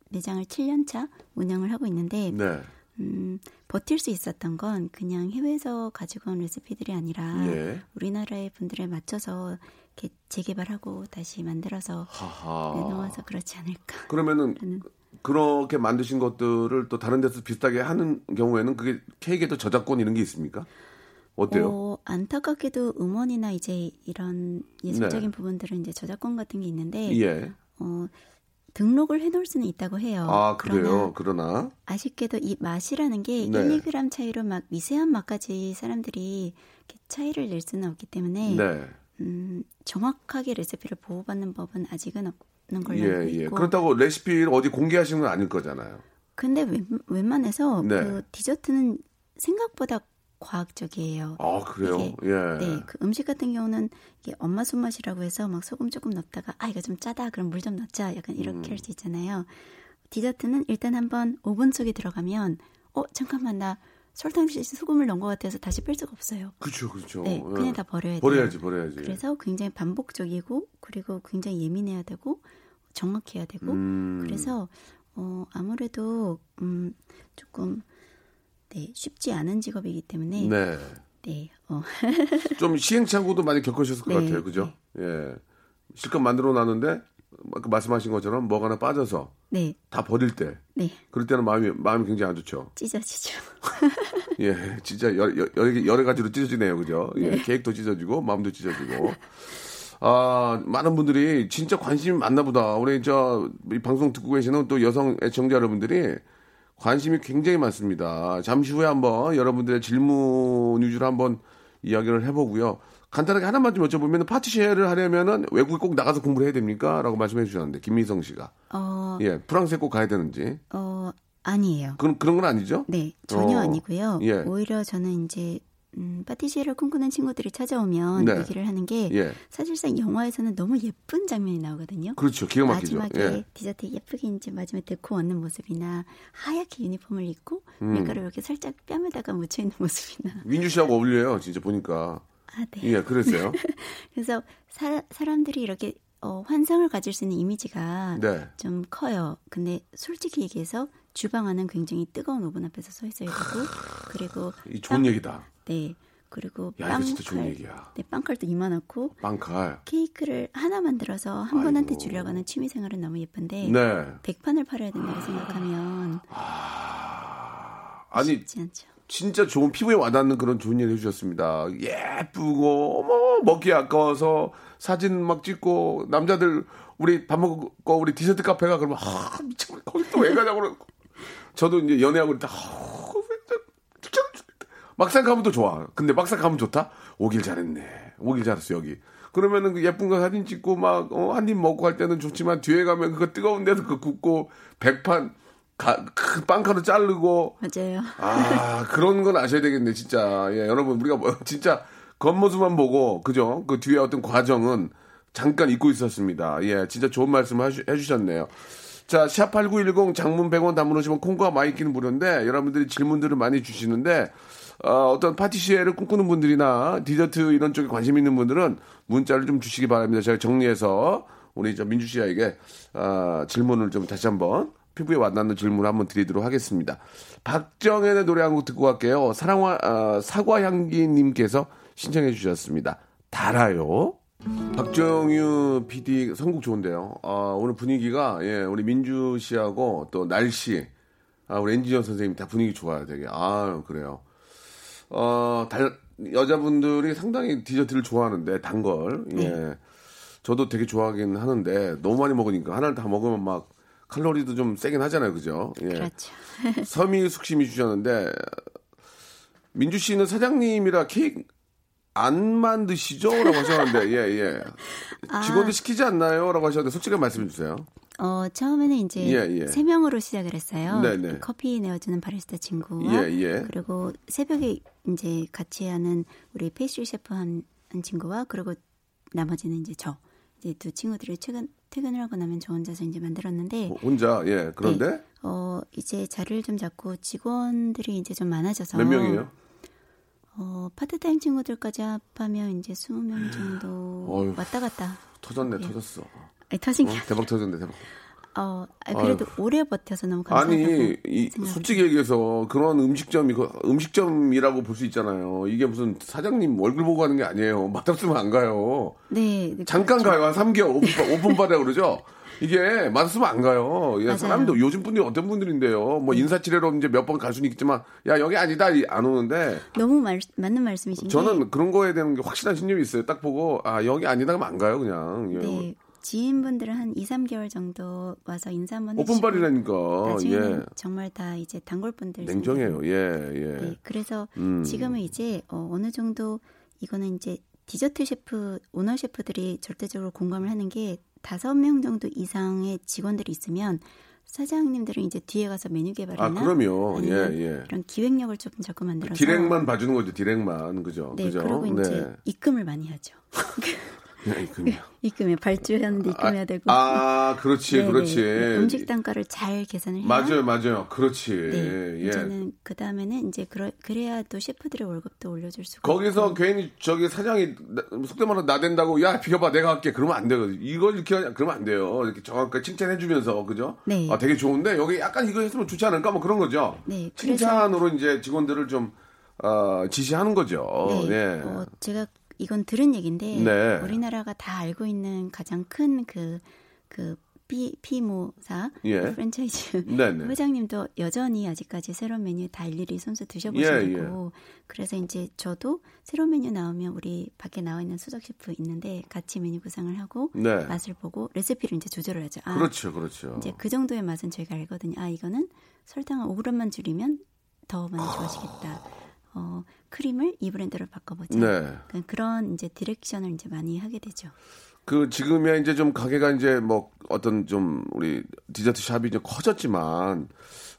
매장을 7년 차 운영을 하고 있는데 네. 음, 버틸 수 있었던 건 그냥 해외에서 가지고 온 레시피들이 아니라 예. 우리나라의 분들에 맞춰서 이렇게 재개발하고 다시 만들어서 하하. 내놓아서 그렇지 않을까. 그러면은 라는 그렇게 만드신 것들을 또 다른 데서 비슷하게 하는 경우에는 그게 케이크에도 저작권 이런 게 있습니까? 어때요? 어, 안타깝게도 음원이나 이제 이런 예술적인 부분들은 이제 저작권 같은 게 있는데 네. 예. 어, 등록을 해놓을 수는 있다고 해요. 아 그래요. 그러나 그러나 아쉽게도 이 맛이라는 게 네. 1, 2g 차이로 막 미세한 맛까지 사람들이 이렇게 차이를 낼 수는 없기 때문에 네. 음, 정확하게 레시피를 보호받는 법은 아직은 없는 걸로 예, 알고 예. 있고. 그렇다고 레시피를 어디 공개하시는 건 아닐 거잖아요. 근데 웬, 웬만해서 네. 그 디저트는 생각보다 과학적이에요. 아 그래요. 이게, 예. 네, 그 음식 같은 경우는 이게 엄마 손맛이라고 해서 막 소금 조금 넣다가 아 이거 좀 짜다 그럼 물 좀 넣자 약간 이렇게 음. 할수 있잖아요. 디저트는 일단 한번 오븐 속에 들어가면 어 잠깐만 나 설탕 없이 소금을 넣은 것 같아서 다시 뺄 수가 없어요. 그렇죠, 그렇죠. 네, 예. 그냥 다 버려야 돼요. 버려야지, 버려야지. 그래서 굉장히 반복적이고 그리고 굉장히 예민해야 되고 정확해야 되고 음. 그래서 어 아무래도 음 조금 네 쉽지 않은 직업이기 때문에 네. 네, 어, [laughs] 좀 시행착오도 많이 겪으셨을 것 네, 같아요, 그죠? 예. 실컷 만들어 놨는데 아까 말씀하신 것처럼 뭐가 하나 빠져서 네, 다 버릴 때 네, 그럴 때는 마음이 마음이 굉장히 안 좋죠. 찢어지죠. [laughs] 예, 진짜 여러, 여러, 여러 가지로 찢어지네요, 그죠? 예, 계획도 찢어지고, 마음도 찢어지고. 아, 많은 분들이 진짜 관심이 많나 보다. 우리 저, 이 방송 듣고 계시는 또 여성 애청자 여러분들이 관심이 굉장히 많습니다. 잠시 후에 한번 여러분들의 질문 위주로 한번 이야기를 해보고요. 간단하게 하나만 좀 여쭤보면 파티시에를 하려면은 외국에 꼭 나가서 공부를 해야 됩니까? 라고 말씀해 주셨는데, 김미성 씨가. 어, 예, 프랑스에 꼭 가야 되는지. 어 아니에요. 그런, 그런 건 아니죠? 네, 전혀 어, 아니고요. 예. 오히려 저는 이제 음, 파티시에를 꿈꾸는 친구들이 찾아오면 네. 얘기를 하는 게 예. 사실상 영화에서는 너무 예쁜 장면이 나오거든요. 그렇죠. 기가 막히죠. 마지막에 예. 디저트 예쁘게 이제 마지막에 데코 얹는 모습이나 하얗게 유니폼을 입고 음. 밀가루 이렇게 살짝 뺨에다가 묻혀 있는 모습이나 민주 씨하고 어울려요. 진짜 보니까. 아 네. 예, 그랬어요. [laughs] 그래서 사, 사람들이 이렇게 어, 환상을 가질 수 있는 이미지가 네. 좀 커요. 근데 솔직히 얘기해서 주방 안은 굉장히 뜨거운 오븐 앞에서 서 있어야 되고 그리고 이 좋은 빵- 얘기다. 네 그리고 야, 빵칼. 네 빵칼도 이만하고 빵칼. 케이크를 하나 만들어서 한 분한테 아이고. 주려고 하는 취미 생활은 너무 예쁜데 네. 백판을 팔아야 된다고 생각하면 아니, 쉽지 않죠. 진짜 좋은 피부에 와닿는 그런 좋은 얘기 해주셨습니다. 예쁘고, 어머, 먹기 아까워서 사진 막 찍고, 남자들, 우리 밥 먹고, 우리 디저트 카페가 그러면, 아, 미쳤네. 거기 또 왜 가냐고. 그러고. 저도 이제 연애하고 때, 아, 막상 가면 또 좋아. 근데 막상 가면 좋다? 오길 잘했네. 오길 잘했어, 여기. 그러면은 그 예쁜 거 사진 찍고 막, 어, 한 입 먹고 갈 때는 좋지만 뒤에 가면 그거 뜨거운 데서 그 굽고, 백 판, 가, 큰 빵가루 자르고, 맞아요. 아, 그런 건 아셔야 되겠네, 진짜. 예, 여러분, 우리가 뭐, 진짜 겉모습만 보고, 그죠? 그 뒤에 어떤 과정은 잠깐 잊고 있었습니다. 예, 진짜 좋은 말씀 하시, 해주셨네요. 자, 샵8910 장문 100원 단문 오시면 콩과 마이케이는 무료인데, 여러분들이 질문들을 많이 주시는데, 어, 어떤 파티시에를 꿈꾸는 분들이나 디저트 이런 쪽에 관심 있는 분들은 문자를 좀 주시기 바랍니다. 제가 정리해서 우리 저 민주 씨에게 아, 질문을 좀 다시 한번 피부에 와닿는 질문을 한번 드리도록 하겠습니다. 박정현의 노래 한 곡 듣고 갈게요. 사랑화 아, 사과향기님께서 신청해 주셨습니다. 달아요. 박정유 PD 선곡 좋은데요. 아, 오늘 분위기가 예, 우리 민주 씨하고 또 날씨, 아, 우리 엔지니어 선생님 다 분위기 좋아요, 되게. 아, 그래요. 어, 달, 여자분들이 상당히 디저트를 좋아하는데, 단 걸. 예. 저도 되게 좋아하긴 하는데, 너무 많이 먹으니까, 하나를 다 먹으면 막, 칼로리도 좀 세긴 하잖아요, 그죠? 예. 그렇죠. [laughs] 서미숙심이 주셨는데, 민주 씨는 사장님이라 케이크 안 만드시죠? 라고 하셨는데, 예, 예. 아. 직원들 시키지 않나요? 라고 하셨는데, 솔직하게 말씀해 주세요. 어, 처음에는 이제 예, 예. 세 명으로 시작을 했어요. 네네. 커피 내어주는 바리스타 친구와 예, 예. 그리고 새벽에 이제 같이 하는 우리 pastry chef 한, 한 친구와 그리고 나머지는 이제 저 이제 두 친구들이 퇴근 퇴근을 하고 나면 저 혼자서 이제 만들었는데 혼자, 예. 그런데 네. 어 이제 자리를 좀 잡고 직원들이 이제 좀 많아져서 몇 명이에요? 어 파트타임 친구들까지 합하면 이제 20명 정도 어휴. 왔다 갔다 터졌네, 터졌어. 아니, 터진 어? 게 대박 터졌네, 대박. 어, 아, 그래도 오래 버텨서 너무 감사하다고 아니, 이. 솔직히 얘기해서 그런 음식점이, 그 음식점이라고 볼 수 있잖아요. 이게 무슨 사장님 얼굴 보고 가는 게 아니에요. 맛없으면 안 가요. 네, 네, 잠깐 그렇죠. 가요. 한 3개월 오픈, [laughs] 오픈바다 그러죠? 이게 맛없으면 안 가요. 예. 사람도 요즘 분들이 어떤 분들인데요. 뭐 인사치레로 이제 몇 번 갈 수는 있겠지만, 야, 여기 아니다. 이- 안 오는데, 너무 말, 맞는 말씀이신 게 저는 그런 거에 대한 게 확실한 신념이 있어요. 딱 보고, 아, 여기 아니다 하면 안 가요, 그냥. 예. 네, 지인분들은 한 2, 3개월 정도 와서 인사 한번 해주시고 오픈발이라니까. 예. 정말 다 이제 단골분들 냉정해요. 예, 예. 네, 그래서 음. 지금은 이제 어, 어느 정도 이거는 이제 디저트 셰프 오너 셰프들이 절대적으로 공감을 하는 게 다섯 명 정도 이상의 직원들이 있으면 사장님들은 이제 뒤에 가서 메뉴 개발이나 아, 그럼요. 예, 예. 이런 기획력을 조금 자꾸 만들어서 디렉만 봐주는 거죠, 디렉만. 그죠? 네, 그죠? 그리고 이제 입금을 많이 하죠. [laughs] 네, 그럼요. 입금에 발주하는데 입금해야 되고 아, 그렇지, 네, 네. 그렇지. 음식 단가를 잘 계산을 해야 맞아요, 맞아요. 그렇지. 네, 예. 이제는 그 다음에는 이제 그러, 그래야 또 셰프들의 월급도 올려줄 수가 거기서 있고. 괜히 저기 사장이 나- 속된 말로 나댄다고 야 비켜봐 내가 할게 그러면 안 되거든 이걸 이렇게 하냐 그러면 안 돼요 이렇게 정확하게 칭찬해주면서 그죠 네. 아 되게 좋은데 여기 약간 이거 했으면 좋지 않을까 뭐 그런 거죠 네, 칭찬으로 이제 직원들을 좀 어, 지시하는 거죠 네, 예. 어, 제가 이건 들은 얘기인데 네. 우리나라가 다 알고 있는 가장 큰그그 피모사 예. 그 프랜차이즈 네네. 회장님도 여전히 아직까지 새로운 메뉴 다 일일이 손수 예, 드셔보시고 그래서 이제 저도 새로운 메뉴 나오면 우리 밖에 나와 있는 수석 셰프 있는데 같이 메뉴 구상을 하고 네. 맛을 보고 레시피를 이제 조절을 하죠. 아, 그렇죠 그렇죠 이제 그 정도의 맛은 저희가 알거든요. 아 이거는 설탕을 5g만 줄이면 더 많이 좋아지겠다. 어 크림을 이 브랜드로 바꿔보자. 네. 그러니까 그런 이제 direction을 이제 많이 하게 되죠. 그 지금의 이제 좀 가게가 이제 뭐 어떤 좀 우리 디저트 샵이 좀 커졌지만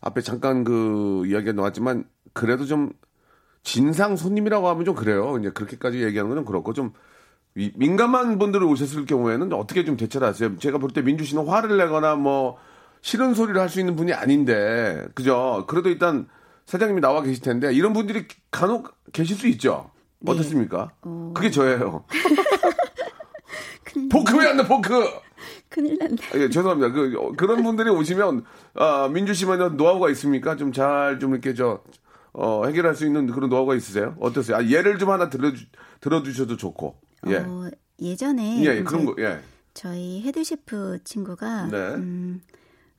앞에 잠깐 그 이야기가 나왔지만 그래도 좀 진상 손님이라고 하면 좀 그래요. 이제 그렇게까지 얘기하는 건좀 그렇고 좀 이- 민감한 분들이 오셨을 경우에는 어떻게 좀 대처를 하세요? 제가 볼 때 민주 씨는 화를 내거나 뭐 싫은 소리를 할 수 있는 분이 아닌데 그죠? 그래도 일단 사장님이 나와 계실 텐데 이런 분들이 간혹 계실 수 있죠. 네. 어떻습니까? 어. 그게 저예요. [laughs] 큰일, 포크 왜안 돼? 포크. 큰일 났네. 예, 죄송합니다. 그, 어, 그런 분들이 오시면, 아, 민주 씨만 노하우가 있습니까? 좀 잘, 좀 이렇게 저, 어, 해결할 수 있는 그런 노하우가 있으세요? 어떠세요? 아, 예를 좀 하나 들어주, 들어주셔도 좋고. 예. 어, 예전에 예, 예, 그런 거, 예. 저희 헤드 셰프 친구가 네. 음,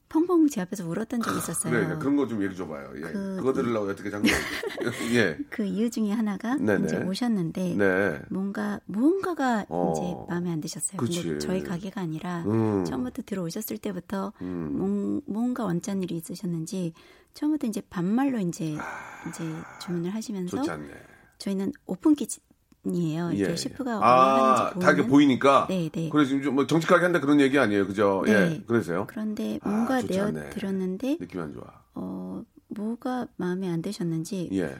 펑펑 제 앞에서 울었던 적이 있었어요. 그래, 그런 거 좀 얘기 줘봐요. 예. 그- 그, 거 들으려고 어떻게 장난. 예. 그 이유 중에 하나가 네네. 이제 오셨는데 네. 뭔가 무언가가 어. 이제 마음에 안 드셨어요. 그치. 근데 저희 가게가 아니라 음. 처음부터 들어오셨을 때부터 음. 뭔, 뭔가 원짠 일이 있으셨는지 처음부터 이제 반말로 이제 이제 주문을 하시면서. 저희는 오픈 키친 이에요. 이제 예. 셰프가 뭐 아, 다 이렇게. 보이니까. 네, 네. 그래서 지금 좀뭐 정직하게 한다 그런 얘기 아니에요. 그죠? 예. 네. 그래서요? 그런데 아, 뭔가 좋지 내어 않네. 드렸는데 느낌 안 좋아. 어 뭐가 마음에 안 드셨는지 예.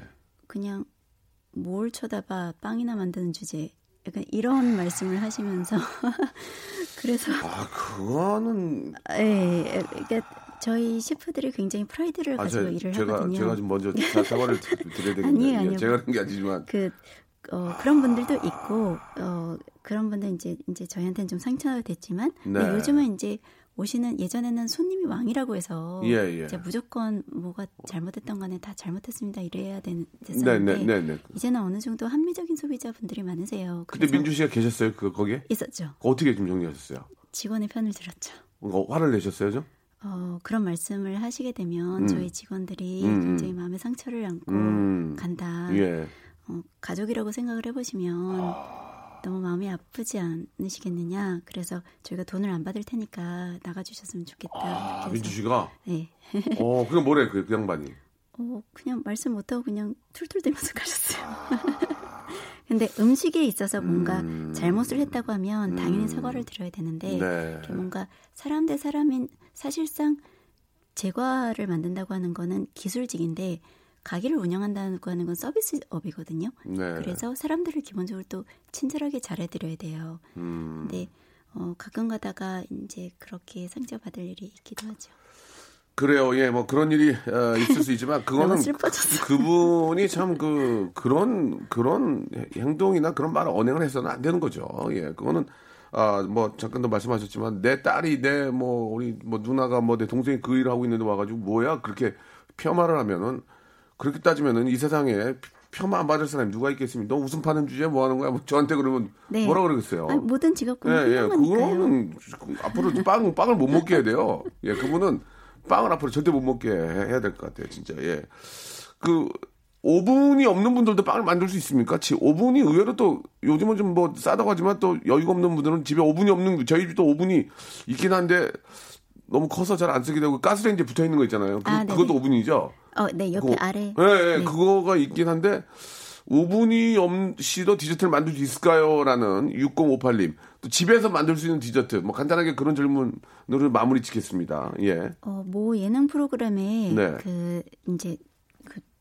그냥 뭘 쳐다봐 빵이나 만드는 주제 약간 이런 말씀을 하시면서 [laughs] 그래서 아, 그거는 예, 그러니까 저희 셰프들이 굉장히 프라이드를 아, 가지고 제, 일을 제가 하거든요. 제가 좀 먼저 사- 사과를 드- 드려야 되겠네요. [laughs] 아니에요, 예, 아니에요. 제가 그런 게 아니지만 그 어, 그런 분들도 있고 어, 그런 분들 이제 이제 저희한테는 좀 상처가 됐지만 네. 요즘은 이제 오시는 예전에는 손님이 왕이라고 해서 예, 예. 이제 무조건 뭐가 잘못했던 간에 다 잘못했습니다 이래야 되는 네, 됐었는데 네, 네, 네. 이제는 어느 정도 합리적인 소비자분들이 많으세요. 그때 민주 씨가 계셨어요? 그 거기에? 있었죠. 어떻게 좀 정리하셨어요? 직원의 편을 들었죠. 뭔가 화를 내셨어요, 좀? 어, 그런 말씀을 하시게 되면 음. 저희 직원들이 음, 음. 굉장히 마음에 상처를 안고 음. 간다. 예. 어, 가족이라고 생각을 해보시면 너무 마음이 아프지 않으시겠느냐. 그래서 저희가 돈을 안 받을 테니까 나가주셨으면 좋겠다. 아, 민주. 씨가 네. 어, 그냥 뭐래 그, 그 양반이. 어, 그냥 말씀 못하고 그냥 툴툴대면서 가셨어요. [laughs] 근데 음식에 있어서 뭔가 잘못을 했다고 하면 당연히 사과를 드려야 되는데 음. 네. 뭔가 사람 대 사람인 사실상 제과를 만든다고 하는 거는 기술직인데 가게를 운영한다고 하는 건 서비스업이거든요. 네. 그래서 사람들을 기본적으로 또 친절하게 잘해드려야 돼요. 음. 근데 어, 가끔 가다가 이제 그렇게 상처받을 일이 있기도 하죠. 그래요. 예, 뭐 그런 일이 어, 있을 수 있지만 [laughs] 그거는. 그분이 참 그 그런 그런 행동이나 그런 말을 언행을 해서는 안 되는 거죠. 예, 그거는 아 뭐 잠깐도 말씀하셨지만 내 딸이 내 뭐 우리 뭐 누나가 뭐 내 동생이 그 일을 하고 있는데 와가지고 뭐야 그렇게 폄하를 하면은 그렇게 따지면은 이 세상에 폄하 안 받을 사람이 누가 있겠습니까? 너 웃음 파는 주제에 뭐 하는 거야? 뭐 저한테 그러면 네. 뭐라 그러겠어요? 아니, 모든 직업군은 예, 예. 그거는 앞으로 빵, 빵을 못 먹게 해야 돼요. 예, 그분은 빵을 앞으로 절대 못 먹게 해야 될 것 같아요, 진짜. 예. 그, 오븐이 없는 분들도 빵을 만들 수 있습니까? 지 오븐이 의외로 또 요즘은 좀 뭐 싸다고 하지만 또 여유가 없는 분들은 집에 오븐이 없는 저희 집도 오븐이 있긴 한데 너무 커서 잘 안 쓰게 되고 가스레인지에 붙어 있는 거 있잖아요. 그, 아. 그것도 오븐이죠. 어, 네, 옆에 그거- 아래. 예, 예, 네. 그거가 있긴 한데 오븐이 없이도 디저트를 만들 수 있을까요?라는 6058님. 또 집에서 만들 수 있는 디저트. 뭐 간단하게 그런 질문으로 마무리 짓겠습니다. 예. 어, 모 예능 프로그램에 네. 그 이제 그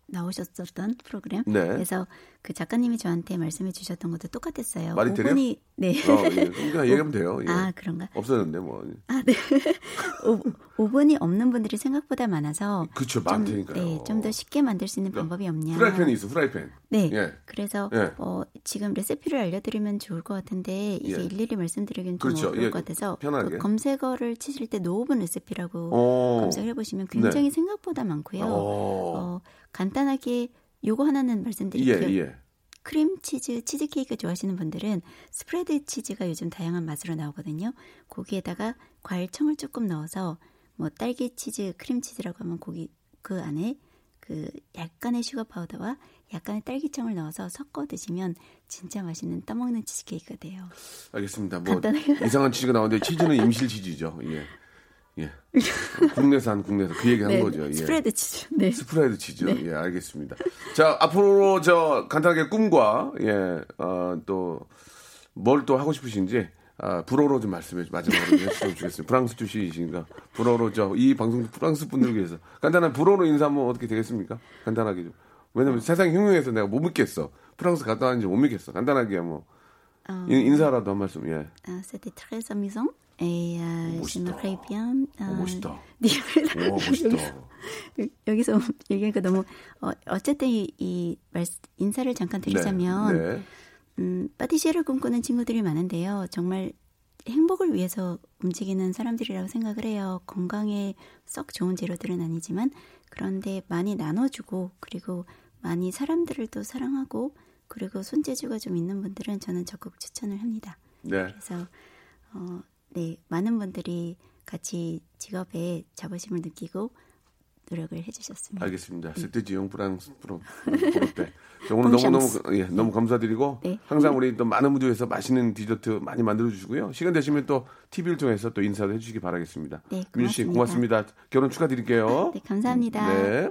나오셨었던 프로그램. 네. 그래서 그 작가님이 저한테 말씀해 주셨던 것도 똑같았어요. 말이 되려? 5분이 네. 어, 예. 그냥 얘기하면 돼요. 예. 아, 그런가? 없어졌는데 뭐. 아, 네. 오븐이 없는 분들이 생각보다 많아서 그쵸, 좀, 많다니까요. 네, 좀 더 쉽게 만들 수 있는 방법이 없냐. 프라이팬이 있어, 프라이팬. 네. 예. 그래서 예. 어, 지금 레시피를 알려드리면 좋을 것 같은데 이게 예. 일일이 말씀드리기는 좀 그렇죠. 어려울 예, 것 같아서. 그 검색어를 치실 때 no오븐 레시피라고 어. 검색해 보시면 굉장히 생각보다 많고요. 어. 어, 간단하게 요거 하나는 예, 말씀드릴게요. 예. 크림 치즈, 치즈케이크 좋아하시는 분들은 스프레드 치즈가 요즘 다양한 맛으로 나오거든요. 거기에다가 과일청을 조금 넣어서 뭐 딸기 치즈, 크림 치즈라고 하면 거기 그 안에 그 약간의 슈가 파우더와 약간의 딸기청을 넣어서 섞어 드시면 진짜 맛있는 떠먹는 치즈케이크가 돼요. 알겠습니다. 뭐 간단하게. 이상한 치즈가 나오는데 치즈는 [laughs] 임실 치즈죠. 예. 예. 국내산 국내산 그 얘기 한 네, 거죠. 예. 스프레드 치즈. 네. 스프레드 치즈. 예, 알겠습니다. 자, 앞으로 저 간단하게 꿈과 예, 어, 또뭘 또 하고 싶으신지 아, 불어로 좀 말씀해 주 마지막으로 해주시면 좋겠습니다. 프랑스 출신이시니까 불어로 저 이 방송 프랑스 분들 위해서 간단한 불어로 인사하면 어떻게 되겠습니까? 간단하게 좀. 왜냐면 세상이 흉흉해서 내가 못 믿겠어. 프랑스 갔다 왔는지 못 믿겠어. 간단하게 뭐 어, 인- 인사라도 한 말씀. 예. 아, c'était très amusant. Et euh, je me bien. 어, 멋있다. 네. 오, 멋있다. [laughs] 여기서 얘기하니까 너무 어, 어쨌든 이, 이 말, 인사를 잠깐 드리자면 네. 네. 음, 파티시에를 꿈꾸는 친구들이 많은데요. 정말 행복을 위해서 움직이는 사람들이라고 생각을 해요. 건강에 썩 좋은 재료들은 아니지만 그런데 많이 나눠주고 그리고 많이 사람들을 또 사랑하고 그리고 손재주가 좀 있는 분들은 저는 적극 추천을 합니다. 네. 그래서 어, 네 많은 분들이 같이 직업에 자부심을 느끼고 노력을 해주셨습니다. 알겠습니다. 세트지용 프랑스 프로 때. 자, 오늘 너무 너무 뽕샹스. 예, 너무 감사드리고 네. 항상 우리 또 많은 무대에서 맛있는 디저트 많이 만들어 주시고요. 시간 되시면 또 TV를 통해서 또 인사도 해주시기 바라겠습니다. 네, 민주 씨 고맙습니다. 고맙습니다. 결혼 축하드릴게요. 네, 감사합니다. 네.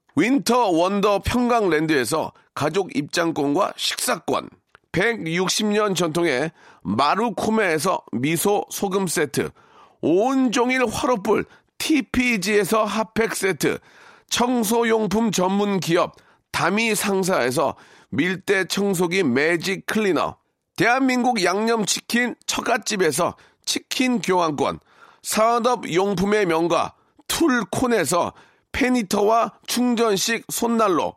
winter wonder 평강랜드에서 가족 입장권과 식사권, 160년 전통의 마루코메에서 미소 소금 세트, 온종일 화로불 TPG에서 핫팩 세트, 청소용품 전문 기업 다미 상사에서 밀대 청소기 매직 클리너, 대한민국 양념치킨 처갓집에서 치킨 교환권, 산업용품의 명가 툴콘에서 페니터와 충전식 손난로,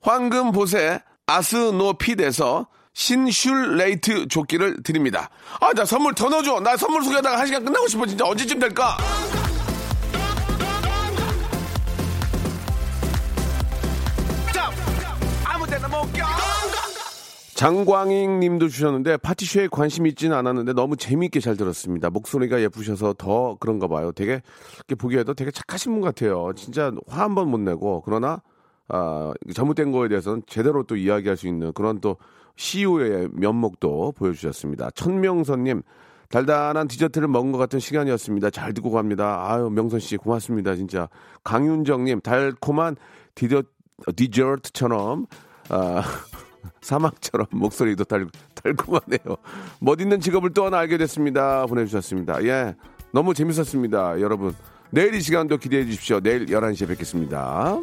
황금보세 아스노핏에서 신슐레이트 조끼를 드립니다. 아, 나 선물 더 넣어줘. 나 선물 소개하다가 한 시간 끝나고 싶어. 진짜 언제쯤 될까? 장광익 님도 주셨는데 파티쇼에 관심 있지는 않았는데 너무 재미있게 잘 들었습니다. 목소리가 예쁘셔서 더 그런가 봐요. 되게 이렇게 보기에도 되게 착하신 분 같아요. 진짜 화 한 번 못 내고 그러나 아, 잘못된 거에 대해서는 제대로 또 이야기할 수 있는 그런 또 CEO의 면목도 보여주셨습니다. 천명선님, 달달한 디저트를 먹은 것 같은 시간이었습니다. 잘 듣고 갑니다. 아유, 명선 씨, 고맙습니다. 진짜. 강윤정님, 달콤한 디저, 디저트처럼, 아, [laughs] 사막처럼 목소리도 달, 달콤하네요. 멋있는 직업을 또 하나 알게 됐습니다. 보내주셨습니다. 예. 너무 재밌었습니다. 여러분. 내일 이 시간도 기대해 주십시오. 내일 11시에 뵙겠습니다.